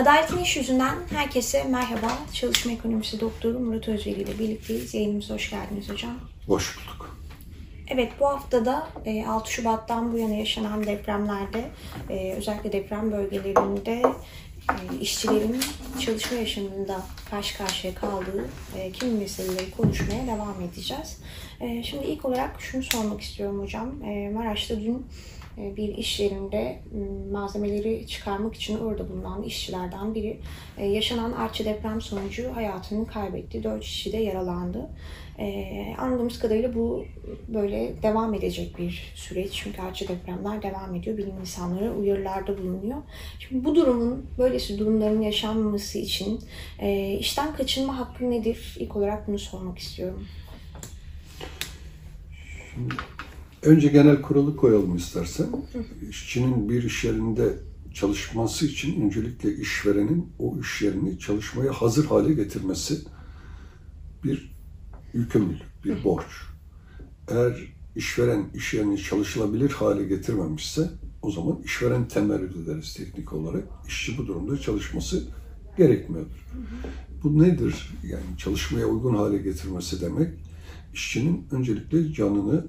Adaletin İş Yüzünden herkese merhaba. Çalışma Ekonomisi Doktoru Murat Özveli ile birlikteyiz. Yayınımıza hoş geldiniz hocam. Hoş bulduk. Evet bu haftada 6 Şubat'tan bu yana yaşanan depremlerde e, özellikle deprem bölgelerinde e, işçilerin çalışma yaşamında karşı karşıya kaldığı e, kimi meseleleri konuşmaya devam edeceğiz. Şimdi ilk olarak şunu sormak istiyorum hocam. Maraş'ta dün bir iş yerinde malzemeleri çıkarmak için orada bulunan işçilerden biri yaşanan artçı deprem sonucu hayatını kaybetti. Dört işçi de yaralandı. Ee, anladığımız kadarıyla bu böyle devam edecek bir süreç. Çünkü artçı depremler devam ediyor. Bilim insanları uyarılarda bulunuyor. Şimdi bu durumun, böylesi durumların yaşanmaması için e, işten kaçınma hakkı nedir? İlk olarak bunu sormak istiyorum. Şimdi, önce genel kuralı koyalım istersen. İşçinin bir iş yerinde çalışması için öncelikle işverenin o iş yerini çalışmaya hazır hale getirmesi bir yükümlülük, bir borç. Eğer işveren iş yerini çalışılabilir hale getirmemişse o zaman işveren temerrüt ederiz teknik olarak. İşçi bu durumda çalışması gerekmiyordur. Bu nedir? Yani çalışmaya uygun hale getirmesi demek işçinin öncelikle canını,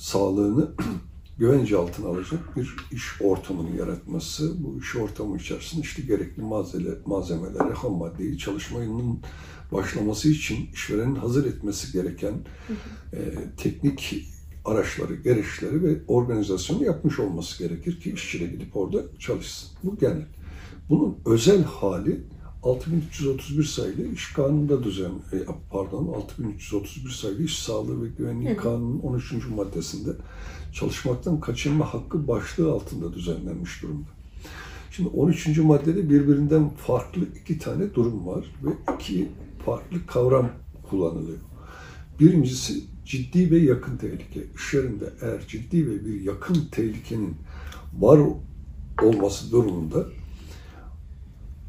sağlığını güvence altına alacak bir iş ortamını yaratması. Bu iş ortamı içerisinde işte gerekli malzeme, malzemeleri, ham maddeyi çalışmanın başlaması için işverenin hazır etmesi gereken e, teknik araçları, gereçleri ve organizasyonu yapmış olması gerekir ki işçi de gidip orada çalışsın. Bu genel. Bunun özel hali 6331 sayılı iş kanununda düzen, e, pardon 6331 sayılı iş sağlığı ve güvenliği kanunun 13. maddesinde çalışmaktan kaçınma hakkı başlığı altında düzenlenmiş durumda. Şimdi 13. maddede birbirinden farklı iki tane durum var ve iki farklı kavram kullanılıyor. Birincisi ciddi ve yakın tehlike. İş yerinde eğer ciddi ve bir yakın tehlikenin var olması durumunda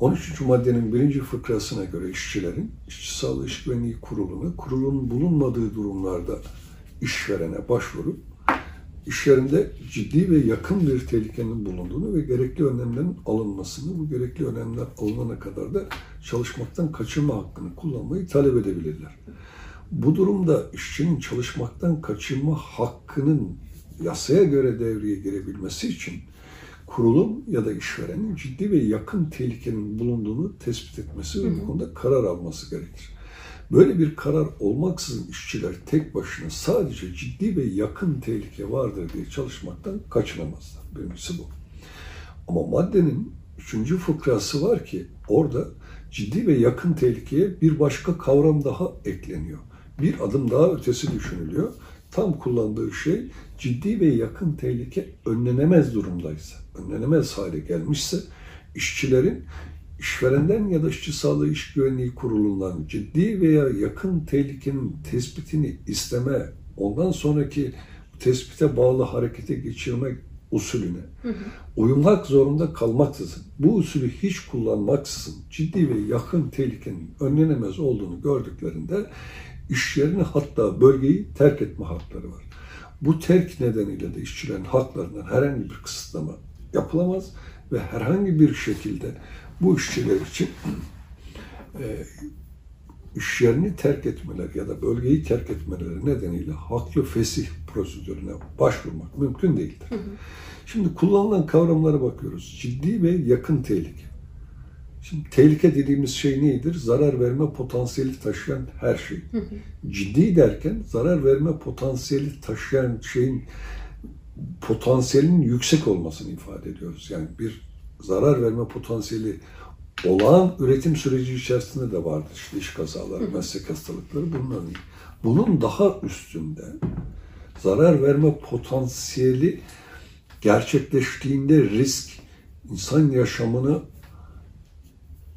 13. maddenin birinci fıkrasına göre işçilerin işçi sağlığı iş güvenliği kuruluna kurulun bulunmadığı durumlarda işverene başvurup iş yerinde ciddi ve yakın bir tehlikenin bulunduğunu ve gerekli önlemlerin alınmasını, bu gerekli önlemler alınana kadar da çalışmaktan kaçınma hakkını kullanmayı talep edebilirler. Bu durumda işçinin çalışmaktan kaçınma hakkının yasaya göre devreye girebilmesi için kurulun ya da işverenin ciddi ve yakın tehlikenin bulunduğunu tespit etmesi ve bu konuda karar alması gerekir. Böyle bir karar olmaksızın işçiler tek başına sadece ciddi ve yakın tehlike vardır diye çalışmaktan kaçınamazlar. Birincisi bu. Ama maddenin üçüncü fıkrası var ki orada ciddi ve yakın tehlikeye bir başka kavram daha ekleniyor. Bir adım daha ötesi düşünülüyor. Tam kullandığı şey ciddi ve yakın tehlike önlenemez durumdaysa, önlenemez hale gelmişse işçilerin işverenden ya da işçi sağlığı iş güvenliği kurulundan ciddi veya yakın tehlikenin tespitini isteme, ondan sonraki tespite bağlı harekete geçirmek usulüne hı hı. uyumak zorunda kalmaksızın, bu usulü hiç kullanmaksızın ciddi ve yakın tehlikenin önlenemez olduğunu gördüklerinde iş yerini hatta bölgeyi terk etme hakları var. Bu terk nedeniyle de işçilerin haklarından herhangi bir kısıtlama yapılamaz ve herhangi bir şekilde bu işçiler için e, iş yerini terk etmeler ya da bölgeyi terk etmeleri nedeniyle haklı fesih prosedürüne başvurmak mümkün değildir. Hı hı. Şimdi kullanılan kavramlara bakıyoruz. Ciddi ve yakın tehlike. Şimdi tehlike dediğimiz şey nedir? Zarar verme potansiyeli taşıyan her şey. Hı hı. Ciddi derken zarar verme potansiyeli taşıyan şeyin potansiyelinin yüksek olmasını ifade ediyoruz. Yani bir zarar verme potansiyeli olağan üretim süreci içerisinde de vardır. İşte iş kazaları, meslek hastalıkları bunların. Bunun daha üstünde zarar verme potansiyeli gerçekleştiğinde risk insan yaşamını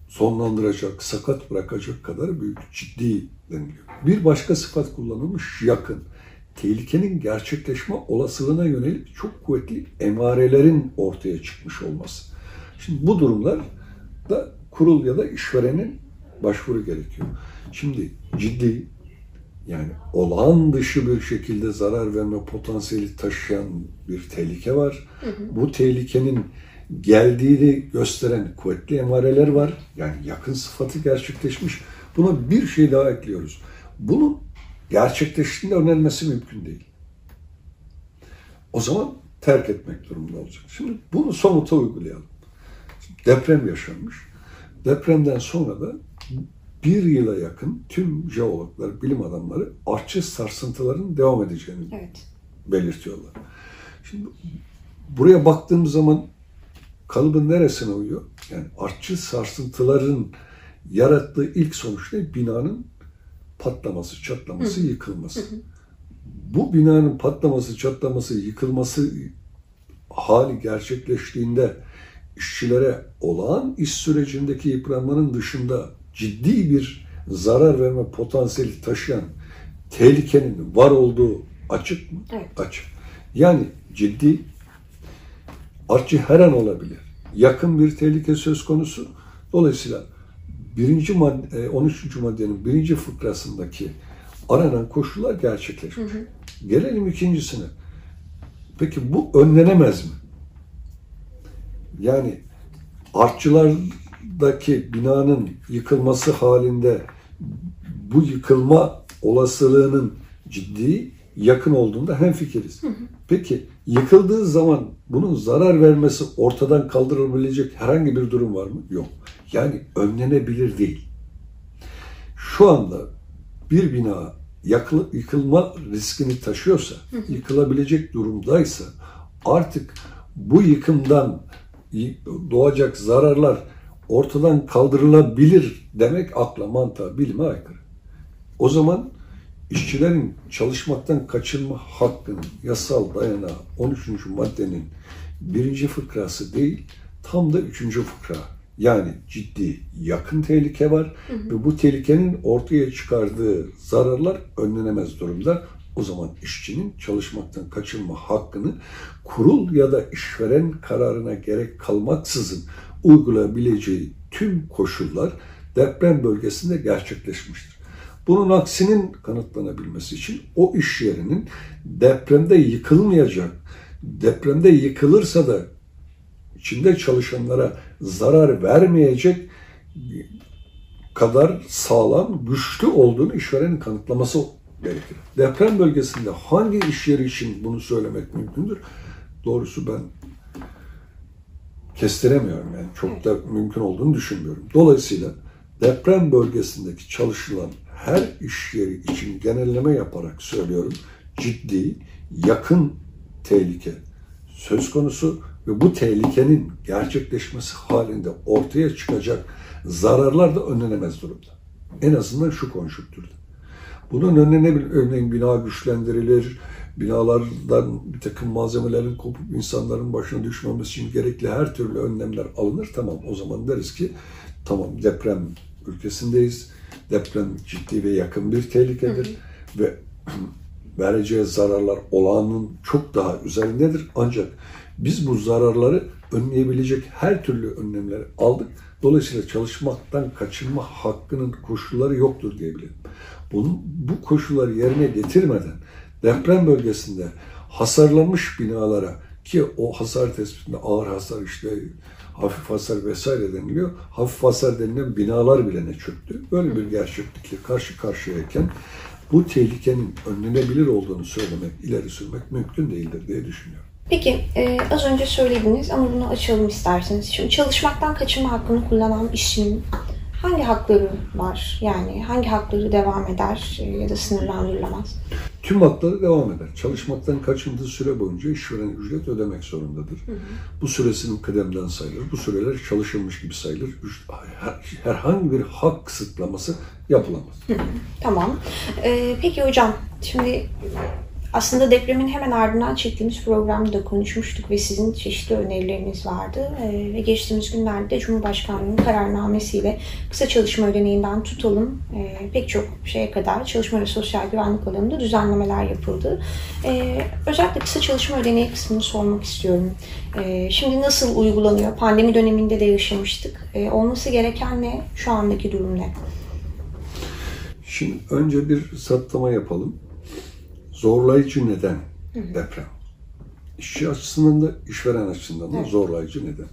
sonlandıracak, sakat bırakacak kadar büyük, ciddi deniliyor. Bir başka sıfat kullanılmış yakın. Tehlikenin gerçekleşme olasılığına yönelik çok kuvvetli emarelerin ortaya çıkmış olması. Şimdi bu durumlar da kurul ya da işverenin başvuru gerekiyor. Şimdi ciddi yani olağan dışı bir şekilde zarar verme potansiyeli taşıyan bir tehlike var. Hı hı. Bu tehlikenin geldiğini gösteren kuvvetli emareler var. Yani yakın sıfatı gerçekleşmiş. Buna bir şey daha ekliyoruz. Bunun gerçekleştiğinde önlenmesi mümkün değil. O zaman terk etmek durumunda olacak. Şimdi bunu somuta uygulayalım. Deprem yaşanmış. Depremden sonra da bir yıla yakın tüm jeologlar, bilim adamları artçı sarsıntıların devam edeceğini Evet. belirtiyorlar. Şimdi buraya baktığım zaman kalıbın neresine uyuyor? Yani artçı sarsıntıların yarattığı ilk sonuç ne? Binanın patlaması, çatlaması, yıkılması. Bu binanın patlaması, çatlaması, yıkılması hali gerçekleştiğinde işçilere olağan iş sürecindeki yıpranmanın dışında ciddi bir zarar verme potansiyeli taşıyan tehlikenin var olduğu açık mı? Evet. Açık. Yani ciddi artçı her an olabilir. Yakın bir tehlike söz konusu. Dolayısıyla birinci madde, 13. maddenin birinci fıkrasındaki aranan koşullar gerçekleşmiş. Gelelim ikincisine. Peki bu önlenemez mi? Yani artçılardaki binanın yıkılması halinde bu yıkılma olasılığının ciddi yakın olduğunda hemfikiriz. Peki yıkıldığı zaman bunun zarar vermesi ortadan kaldırılabilecek herhangi bir durum var mı? Yok. Yani önlenebilir değil. Şu anda bir bina yakıl- yıkılma riskini taşıyorsa, yıkılabilecek durumdaysa artık bu yıkımdan doğacak zararlar ortadan kaldırılabilir demek akla, mantığa, bilime aykırı. O zaman işçilerin çalışmaktan kaçınma hakkının yasal dayanağı 13. maddenin birinci fıkrası değil, tam da üçüncü fıkra. Yani ciddi yakın tehlike var ve bu tehlikenin ortaya çıkardığı zararlar önlenemez durumda. O zaman işçinin çalışmaktan kaçınma hakkını kurul ya da işveren kararına gerek kalmaksızın uygulayabileceği tüm koşullar deprem bölgesinde gerçekleşmiştir. Bunun aksinin kanıtlanabilmesi için o iş yerinin depremde yıkılmayacak, depremde yıkılırsa da içinde çalışanlara zarar vermeyecek kadar sağlam, güçlü olduğunu işverenin kanıtlaması gerekir. Deprem bölgesinde hangi iş yeri için bunu söylemek mümkündür? Doğrusu ben kestiremiyorum yani çok da mümkün olduğunu düşünmüyorum. Dolayısıyla deprem bölgesindeki çalışılan her iş yeri için genelleme yaparak söylüyorum. Ciddi, yakın tehlike söz konusu ve bu tehlikenin gerçekleşmesi halinde ortaya çıkacak zararlar da önlenemez durumda. En azından şu konjonktürde. Bunun önlenebilir. Örneğin bina güçlendirilir, binalardan bir takım malzemelerin kopup insanların başına düşmemesi için gerekli her türlü önlemler alınır. Tamam o zaman deriz ki tamam deprem ülkesindeyiz. Deprem ciddi ve yakın bir tehlikedir ve vereceği zararlar olağanın çok daha üzerindedir. Ancak biz bu zararları önleyebilecek her türlü önlemleri aldık. Dolayısıyla çalışmaktan kaçınma hakkının koşulları yoktur diyebilirim. Bunun, bu koşulları yerine getirmeden deprem bölgesinde hasarlanmış binalara ki o hasar tespitinde ağır hasar işte hafif hasar vesaire deniliyor. Hafif hasar denilen binalar bile ne çöktü. Böyle bir gerçeklikle karşı karşıyayken bu tehlikenin önlenebilir olduğunu söylemek, ileri sürmek mümkün değildir diye düşünüyorum. Peki e, az önce söylediniz ama bunu açalım isterseniz. Şimdi çalışmaktan kaçınma hakkını kullanan işçinin hangi hakları var? Yani hangi hakları devam eder e, ya da sınırlandırılamaz? Tüm hakları devam eder. Çalışmaktan kaçındığı süre boyunca işveren ücret ödemek zorundadır. Bu süresinin kıdemden sayılır. Bu süreler çalışılmış gibi sayılır. Her- Herhangi bir hak kısıtlaması yapılamaz. Tamam. E, peki hocam şimdi aslında depremin hemen ardından çektiğimiz programda da konuşmuştuk ve sizin çeşitli önerileriniz vardı. E, ve geçtiğimiz günlerde de Cumhurbaşkanlığı'nın kararnamesiyle kısa çalışma ödeneğinden tutalım e, pek çok şeye kadar çalışma ve sosyal güvenlik alanında düzenlemeler yapıldı. E, özellikle kısa çalışma ödeneği kısmını sormak istiyorum. Şimdi nasıl uygulanıyor? Pandemi döneminde de yaşamıştık. Olması gereken ne? Şu andaki durum ne? Şimdi önce bir saptama yapalım. Zorlayıcı neden deprem? İşçi açısından da işveren açısından da Evet. zorlayıcı neden.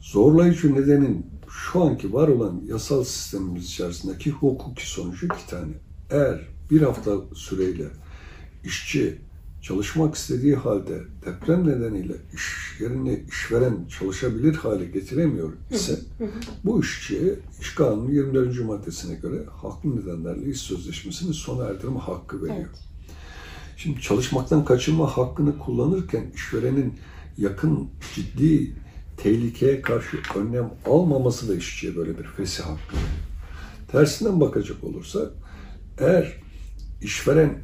Zorlayıcı nedenin şu anki var olan yasal sistemimiz içerisindeki hukuki sonucu iki tane. Eğer bir hafta süreyle işçi çalışmak istediği halde deprem nedeniyle iş yerine işveren çalışabilir hale getiremiyor ise bu işçiye iş kanunu 24. maddesine göre haklı nedenlerle iş sözleşmesini sona erdirme hakkı veriyor. Evet. Şimdi çalışmaktan kaçınma hakkını kullanırken işverenin yakın ciddi tehlikeye karşı önlem almaması da işçiye böyle bir fesih hakkı. Tersinden bakacak olursak eğer işveren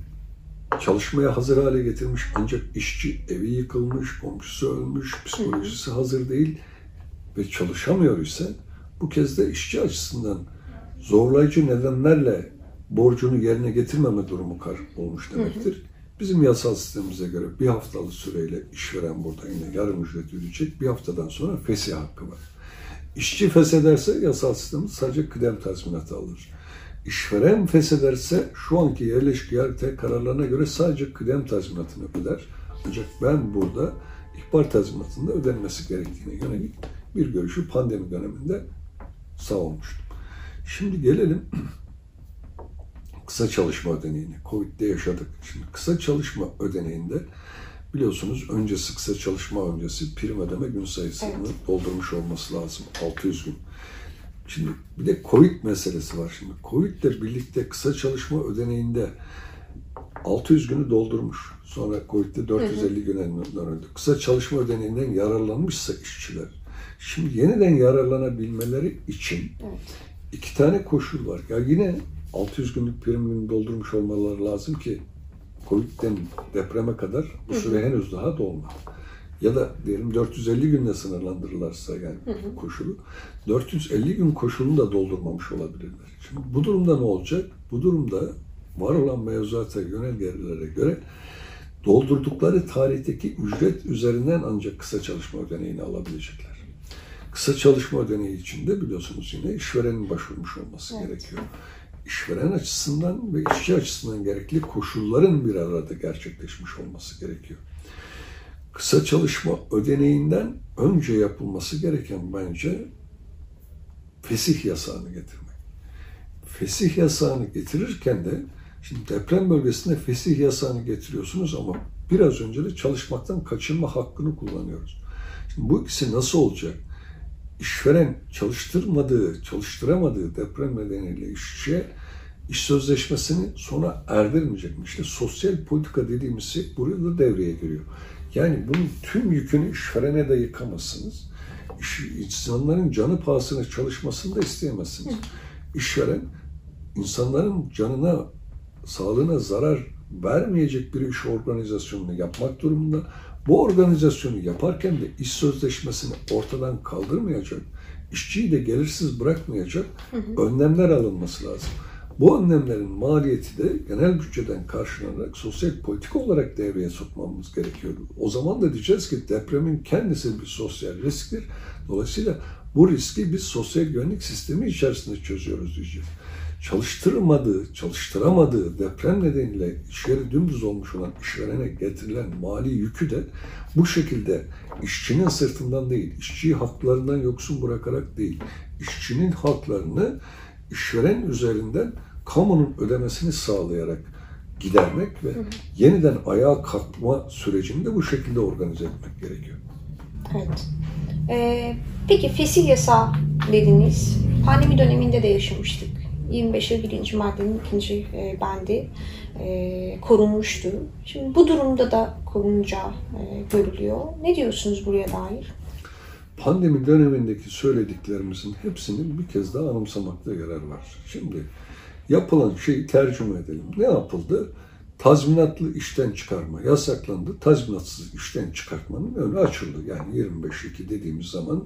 çalışmaya hazır hale getirmiş ancak işçi evi yıkılmış, komşusu ölmüş, psikolojisi hazır değil ve çalışamıyor ise bu kez de işçi açısından zorlayıcı nedenlerle borcunu yerine getirmeme durumu olmuş demektir. Bizim yasal sistemimize göre bir haftalık süreyle işveren burada yine yarım ücret ödeyecek. Bir haftadan sonra fesih hakkı var. İşçi feshederse yasal sistem sadece kıdem tazminatı alır. İşveren feshederse şu anki yerleşik yargıtay kararlarına göre sadece kıdem tazminatını öder. Ancak ben burada ihbar tazminatında ödenmesi gerektiğine yönelik bir görüşü pandemi döneminde savunmuştum. Şimdi gelelim kısa çalışma ödeneğine. Covid'de yaşadık. Şimdi kısa çalışma ödeneğinde biliyorsunuz öncesi kısa çalışma öncesi prim ödeme gün sayısını Evet. doldurmuş olması lazım. 600 gün. Şimdi bir de Covid meselesi var şimdi. Covid ile birlikte kısa çalışma ödeneğinde 600 günü doldurmuş. Sonra Covid'de 450 güne dönüldü. Kısa çalışma ödeneğinden yararlanmışsa işçiler. Şimdi yeniden yararlanabilmeleri için Evet. iki tane koşul var. Ya yine 600 günlük prim günü doldurmuş olmaları lazım ki Covid'den depreme kadar bu süre henüz daha dolmadı. Ya da diyelim 450 günle sınırlandırırlarsa yani koşulu 450 gün koşulunu da doldurmamış olabilirler. Şimdi bu durumda ne olacak? Bu durumda var olan mevzuata yönelgelere göre doldurdukları tarihteki ücret üzerinden ancak kısa çalışma ödeneğini alabilecekler. Kısa çalışma ödeneği için de biliyorsunuz yine işverenin başvurmuş olması Evet. gerekiyor. İşveren açısından ve işçi açısından gerekli koşulların bir arada gerçekleşmiş olması gerekiyor. Kısa çalışma ödeneğinden önce yapılması gereken bence fesih yasağını getirmek. Fesih yasağını getirirken de şimdi deprem bölgesinde fesih yasağını getiriyorsunuz ama biraz önce de çalışmaktan kaçınma hakkını kullanıyoruz. Şimdi bu ikisi nasıl olacak? İşveren çalıştırmadığı, çalıştıramadığı deprem nedeniyle işçiye iş sözleşmesini sona erdirmeyecek mi? İşte sosyal politika dediğimiz şey buraya da devreye giriyor. Yani bunun tüm yükünü işverene de yıkamazsınız. İş, insanların canı pahasına çalışmasını da isteyemezsiniz. İşveren insanların canına, sağlığına zarar vermeyecek bir iş organizasyonunu yapmak durumunda. Bu organizasyonu yaparken de iş sözleşmesini ortadan kaldırmayacak, işçiyi de gelirsiz bırakmayacak önlemler alınması lazım. Bu önlemlerin maliyeti de genel bütçeden karşılanarak sosyal politika olarak devreye sokmamız gerekiyor. O zaman da diyeceğiz ki depremin kendisi bir sosyal risktir. Dolayısıyla bu riski biz sosyal güvenlik sistemi içerisinde çözüyoruz diyeceğiz. Çalıştırmadığı, çalıştıramadığı deprem nedeniyle işleri dümdüz olmuş olan işverene getirilen mali yükü de bu şekilde işçinin sırtından değil, işçiyi haklarından yoksun bırakarak değil, işçinin haklarını işveren üzerinden kamunun ödemesini sağlayarak gidermek ve yeniden ayağa kalkma sürecini de bu şekilde organize etmek gerekiyor. Evet. Ee, peki fesih yasağı dediniz. Pandemi döneminde de yaşamıştık. 25'e 1. maddenin ikinci e, bendi e, korunmuştu. Şimdi bu durumda da korunacağı e, görülüyor. Ne diyorsunuz buraya dair? Pandemi dönemindeki söylediklerimizin hepsini bir kez daha anımsamakta yarar var. Şimdi yapılan şeyi tercüme edelim. Ne yapıldı? Tazminatlı işten çıkarma yasaklandı. Tazminatsız işten çıkartmanın önü açıldı. Yani 25-2 dediğimiz zaman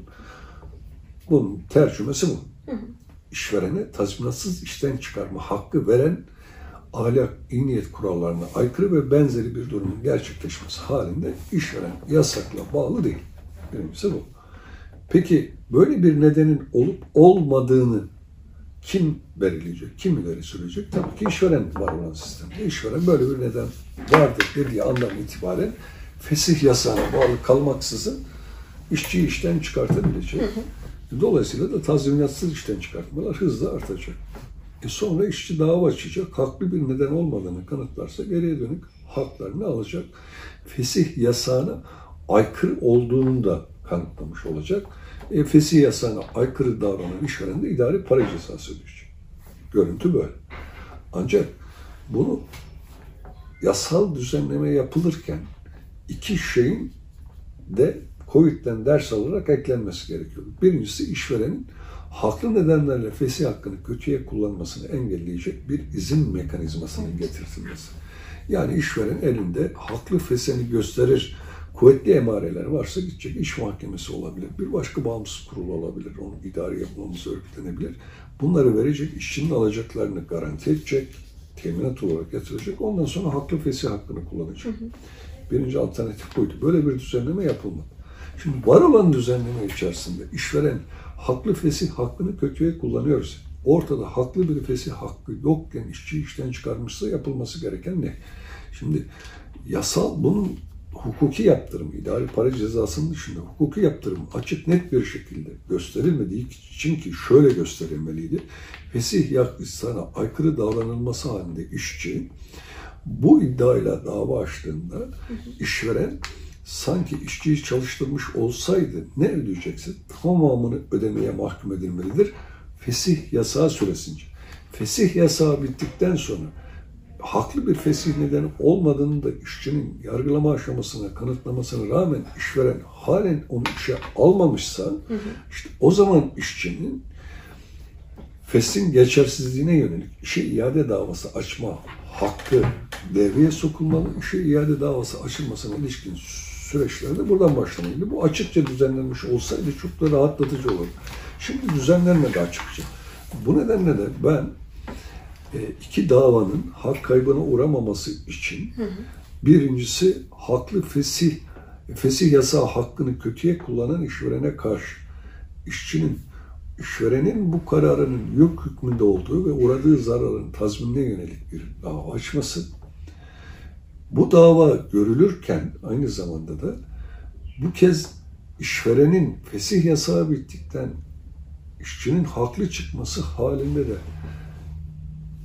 bunun tercümesi bu. İşverene tazminatsız işten çıkarma hakkı veren ahlak, iyi niyet kurallarına aykırı ve benzeri bir durumun gerçekleşmesi halinde işveren yasakla bağlı değil. Birincisi bu. Peki böyle bir nedenin olup olmadığını kim belirleyecek, kim ileri sürecek? Tabii ki işveren var olan sistemde. İşveren böyle bir neden vardır dediği andan itibaren fesih yasağına bağlı kalmaksızın işçiyi işten çıkartabilecek. Dolayısıyla da tazminatsız işten çıkartmalar hızla artacak. E sonra işçi dava açacak, haklı bir neden olmadığını kanıtlarsa geriye dönük haklarını alacak. Fesih yasağına aykırı olduğunu da kanıtlamış olacak. E, fesih yasağına aykırı davranan işveren de idari para cezası ödeyecek. Görüntü böyle. Ancak bunu yasal düzenleme yapılırken iki şeyin de COVID'den ders alarak eklenmesi gerekiyor. Birincisi işverenin haklı nedenlerle fesih hakkını kötüye kullanmasını engelleyecek bir izin mekanizmasının getirtilmesi. Yani işveren elinde haklı feseni gösterir, kuvvetli emareler varsa gidecek iş mahkemesi olabilir, bir başka bağımsız kurul olabilir, onun idari yapmamız örgütlenebilir. Bunları verecek, işçinin alacaklarını garanti edecek, teminat olarak yatıracak, ondan sonra haklı fesih hakkını kullanacak. Birinci alternatif buydu. Böyle bir düzenleme yapılmadı. Şimdi var olan düzenleme içerisinde işveren haklı fesih hakkını kötüye kullanıyorsa, ortada haklı bir fesih hakkı yokken işçi işten çıkarmışsa yapılması gereken ne? Şimdi yasal bunun hukuki yaptırım, idari para cezasının dışında hukuki yaptırım açık net bir şekilde gösterilmediği için ki şöyle gösterilmeliydi. Fesih yaklaşsana aykırı davranılması halinde işçi bu iddiayla dava açtığında işveren sanki işçiyi çalıştırmış olsaydı ne ödeyecekse tamamını ödemeye mahkum edilmelidir. Fesih yasağı süresince. Fesih yasağı bittikten sonra haklı bir fesih nedeni olmadığını da işçinin yargılama aşamasına kanıtlamasına rağmen işveren halen onu işe almamışsa hı hı. işte o zaman işçinin fesin geçersizliğine yönelik işe iade davası açma hakkı devreye sokulmalı. İşe iade davası açılmasına ilişkin süreçler de buradan başlamalıydı. Bu açıkça düzenlenmiş olsaydı çok da rahatlatıcı olurdu. Şimdi düzenlenmedi açıkça. Bu nedenle de ben e, iki davanın hak kaybına uğramaması için hı hı. birincisi haklı fesih fesih yasağı hakkını kötüye kullanan işverene karşı işçinin işverenin bu kararının yok hükmünde olduğu ve uğradığı zararın tazminine yönelik bir dava açması. Bu dava görülürken aynı zamanda da bu kez işverenin fesih yasağı bittikten işçinin haklı çıkması halinde de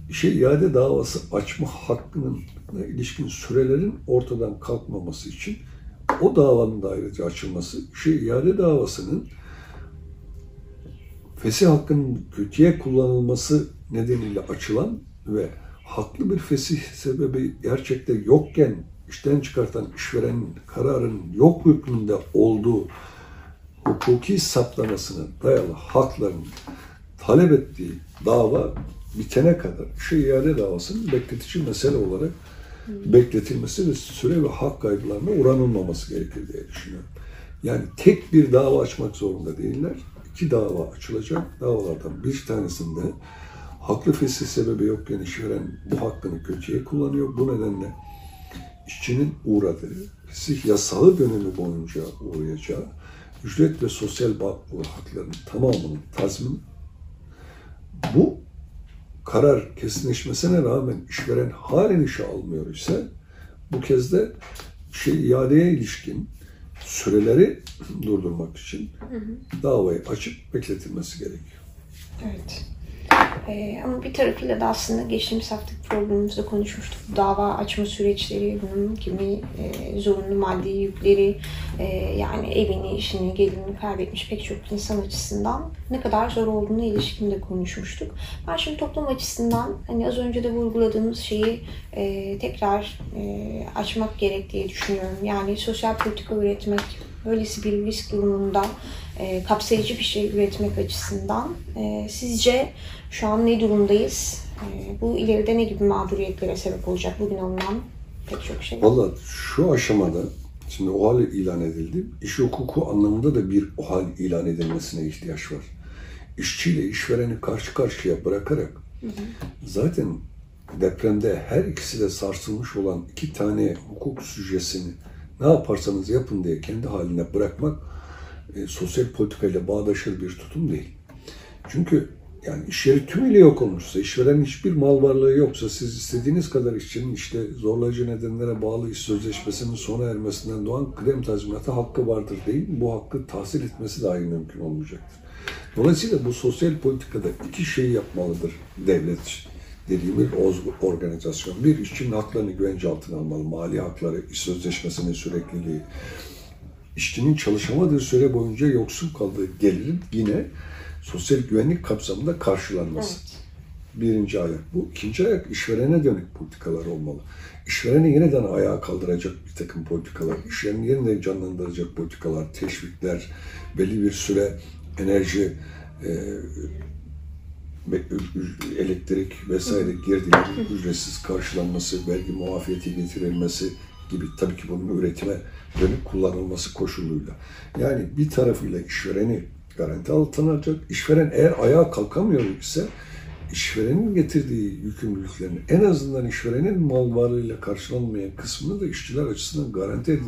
işe iade davası açma hakkının ilişkin sürelerin ortadan kalkmaması için o davanın da ayrıca açılması, işe iade davasının fesih hakkının kötüye kullanılması nedeniyle açılan ve haklı bir fesih sebebi gerçekte yokken işten çıkartan işverenin kararının yok hükmünde olduğu hukuki saptamasına dayalı hakların talep ettiği dava bitene kadar şu iade davasının bekletici mesele olarak bekletilmesi ve süre ve hak kaygılarına uğranılmaması gerekir diye düşünüyorum. Yani tek bir dava açmak zorunda değiller. İki dava açılacak. Davalardan bir tanesinde haklı fesih sebebi yokken işveren bu hakkını kötüye kullanıyor. Bu nedenle işçinin uğradığı fesih yasağı dönemi boyunca uğrayacağı ücret ve sosyal hakların tamamının tazmin bu karar kesinleşmesine rağmen işveren halen işe almıyor ise bu kez de şey iadeye ilişkin süreleri durdurmak için davayı açıp bekletilmesi gerekiyor. Evet. Ee, ama bir tarafıyla da aslında geçtiğimiz haftaki programımızda konuşmuştuk. Dava açma süreçleri, bunun kimi e, zorunlu maddi yükleri, e, yani evini, işini, gelirini kaybetmiş pek çok insan açısından ne kadar zor olduğunu ilişkin de konuşmuştuk. Ben şimdi toplum açısından hani az önce de vurguladığımız şeyi e, tekrar e, açmak gerek diye düşünüyorum. Yani sosyal politika üretmek, böylesi bir risk durumunda e, kapsayıcı bir şey üretmek açısından e, sizce şu an ne durumdayız? E, bu ileride ne gibi mağduriyetlere sebep olacak bugün alınan pek çok şey? Valla şu aşamada şimdi OHAL ilan edildi. İş hukuku anlamında da bir OHAL ilan edilmesine ihtiyaç var. İşçiyle işvereni karşı karşıya bırakarak hı hı. zaten depremde her ikisi de sarsılmış olan iki tane hukuk süjesini ne yaparsanız yapın diye kendi haline bırakmak e, sosyal politikayla bağdaşır bir tutum değil. Çünkü yani iş yeri tümüyle yok olmuşsa, işverenin hiçbir mal varlığı yoksa, siz istediğiniz kadar işçinin işte zorlayıcı nedenlere bağlı iş sözleşmesinin sona ermesinden doğan kıdem tazminatı hakkı vardır değil, bu hakkı tahsil etmesi dahi mümkün olmayacaktır. Dolayısıyla bu sosyal politikada iki şeyi yapmalıdır devlet dediğimiz organizasyon. Bir, işçinin haklarını güvence altına almalı, mali hakları, iş sözleşmesinin sürekliliği, işçinin çalışamadığı süre boyunca yoksul kaldığı gelirin yine sosyal güvenlik kapsamında karşılanması. Birinci ayak bu. İkinci ayak işverene dönük politikalar olmalı. İşvereni yeniden ayağa kaldıracak bir takım politikalar, işvereni yeniden canlandıracak politikalar, teşvikler, belli bir süre enerji, e, elektrik vesaire girdilerin ücretsiz karşılanması, vergi muafiyeti getirilmesi gibi tabii ki bunun üretime dönük kullanılması koşuluyla. Yani bir tarafıyla işvereni garanti altına alacak. İşveren eğer ayağa kalkamıyor ise işverenin getirdiği yükümlülüklerini en azından işverenin mal varlığıyla karşılanmayan kısmını da işçiler açısından garanti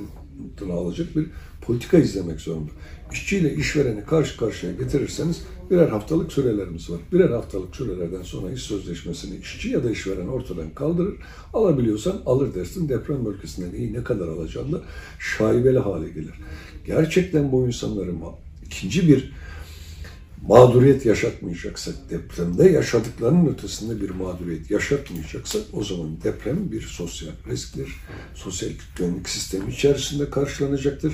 altına alacak bir politika izlemek zorunda. İşçiyle işvereni karşı karşıya getirirseniz birer haftalık sürelerimiz var. Birer haftalık sürelerden sonra iş sözleşmesini işçi ya da işveren ortadan kaldırır. Alabiliyorsan alır dersin. Deprem bölgesinden iyi ne kadar alacağını şaibeli hale gelir. Gerçekten bu insanların ikinci bir mağduriyet yaşatmayacaksak, depremde yaşadıklarının ötesinde bir mağduriyet yaşatmayacaksak o zaman deprem bir sosyal risktir. Sosyal güvenlik sistemi içerisinde karşılanacaktır.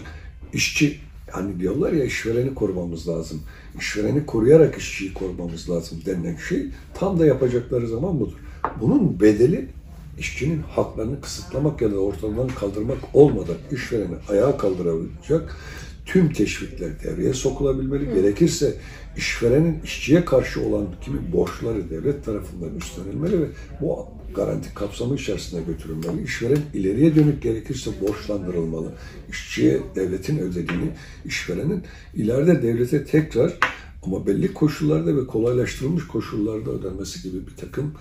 İşçi hani diyorlar ya işvereni korumamız lazım. İşvereni koruyarak işçiyi korumamız lazım denilen şey tam da yapacakları zaman budur. Bunun bedeli işçinin haklarını kısıtlamak ya da ortadan kaldırmak olmadan işvereni ayağa kaldırabilecek tüm teşvikler devreye sokulabilmeli. Gerekirse işverenin işçiye karşı olan kimi borçları devlet tarafından üstlenilmeli ve bu garanti kapsamı içerisinde götürülmeli. İşveren ileriye dönük gerekirse borçlandırılmalı. İşçiye devletin ödediğini işverenin ileride devlete tekrar ama belli koşullarda ve kolaylaştırılmış koşullarda ödenmesi gibi bir takım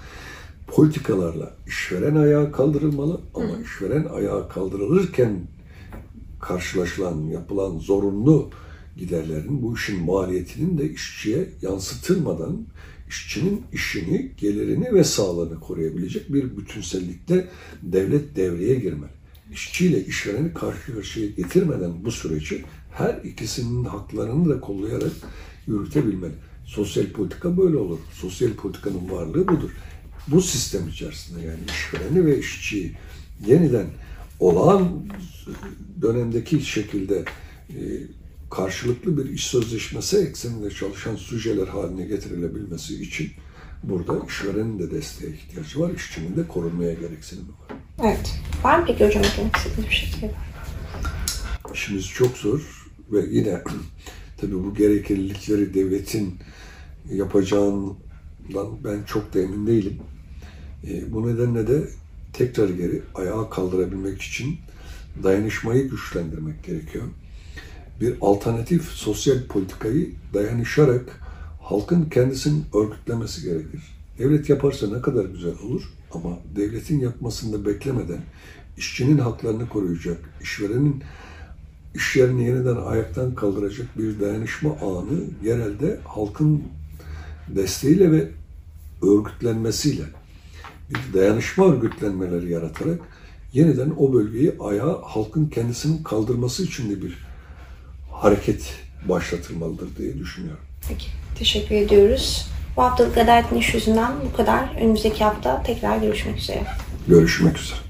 politikalarla işveren ayağa kaldırılmalı ama işveren ayağa kaldırılırken karşılaşılan, yapılan zorunlu giderlerin bu işin maliyetinin de işçiye yansıtılmadan işçinin işini, gelirini ve sağlığını koruyabilecek bir bütünsellikte devlet devreye girmeli. İşçiyle işvereni karşı karşıya getirmeden bu süreci her ikisinin haklarını da kollayarak yürütebilmeli. Sosyal politika böyle olur. Sosyal politikanın varlığı budur. Bu sistem içerisinde yani işvereni ve işçiyi yeniden olağan dönemdeki şekilde e, karşılıklı bir iş sözleşmesi ekseninde çalışan sujeler haline getirilebilmesi için burada işverenin de desteğe ihtiyacı var, işçinin de korunmaya gereksinimi var. Evet. Var mı peki hocam eklemek istediğiniz bir şey? İşimiz çok zor ve yine tabii bu gereklilikleri devletin yapacağından ben çok da emin değilim. E, bu nedenle de tekrar geri ayağa kaldırabilmek için dayanışmayı güçlendirmek gerekiyor. Bir alternatif sosyal politikayı dayanışarak halkın kendisinin örgütlemesi gerekir. Devlet yaparsa ne kadar güzel olur ama devletin yapmasını da beklemeden işçinin haklarını koruyacak, işverenin iş yerini yeniden ayaktan kaldıracak bir dayanışma ağını genelde halkın desteğiyle ve örgütlenmesiyle bir dayanışma örgütlenmeleri yaratarak yeniden o bölgeyi ayağa halkın kendisinin kaldırması için de bir hareket başlatılmalıdır diye düşünüyorum. Peki. Teşekkür ediyoruz. Bu haftalık Adalet'in iş yüzünden bu kadar. Önümüzdeki hafta tekrar görüşmek üzere. Görüşmek üzere.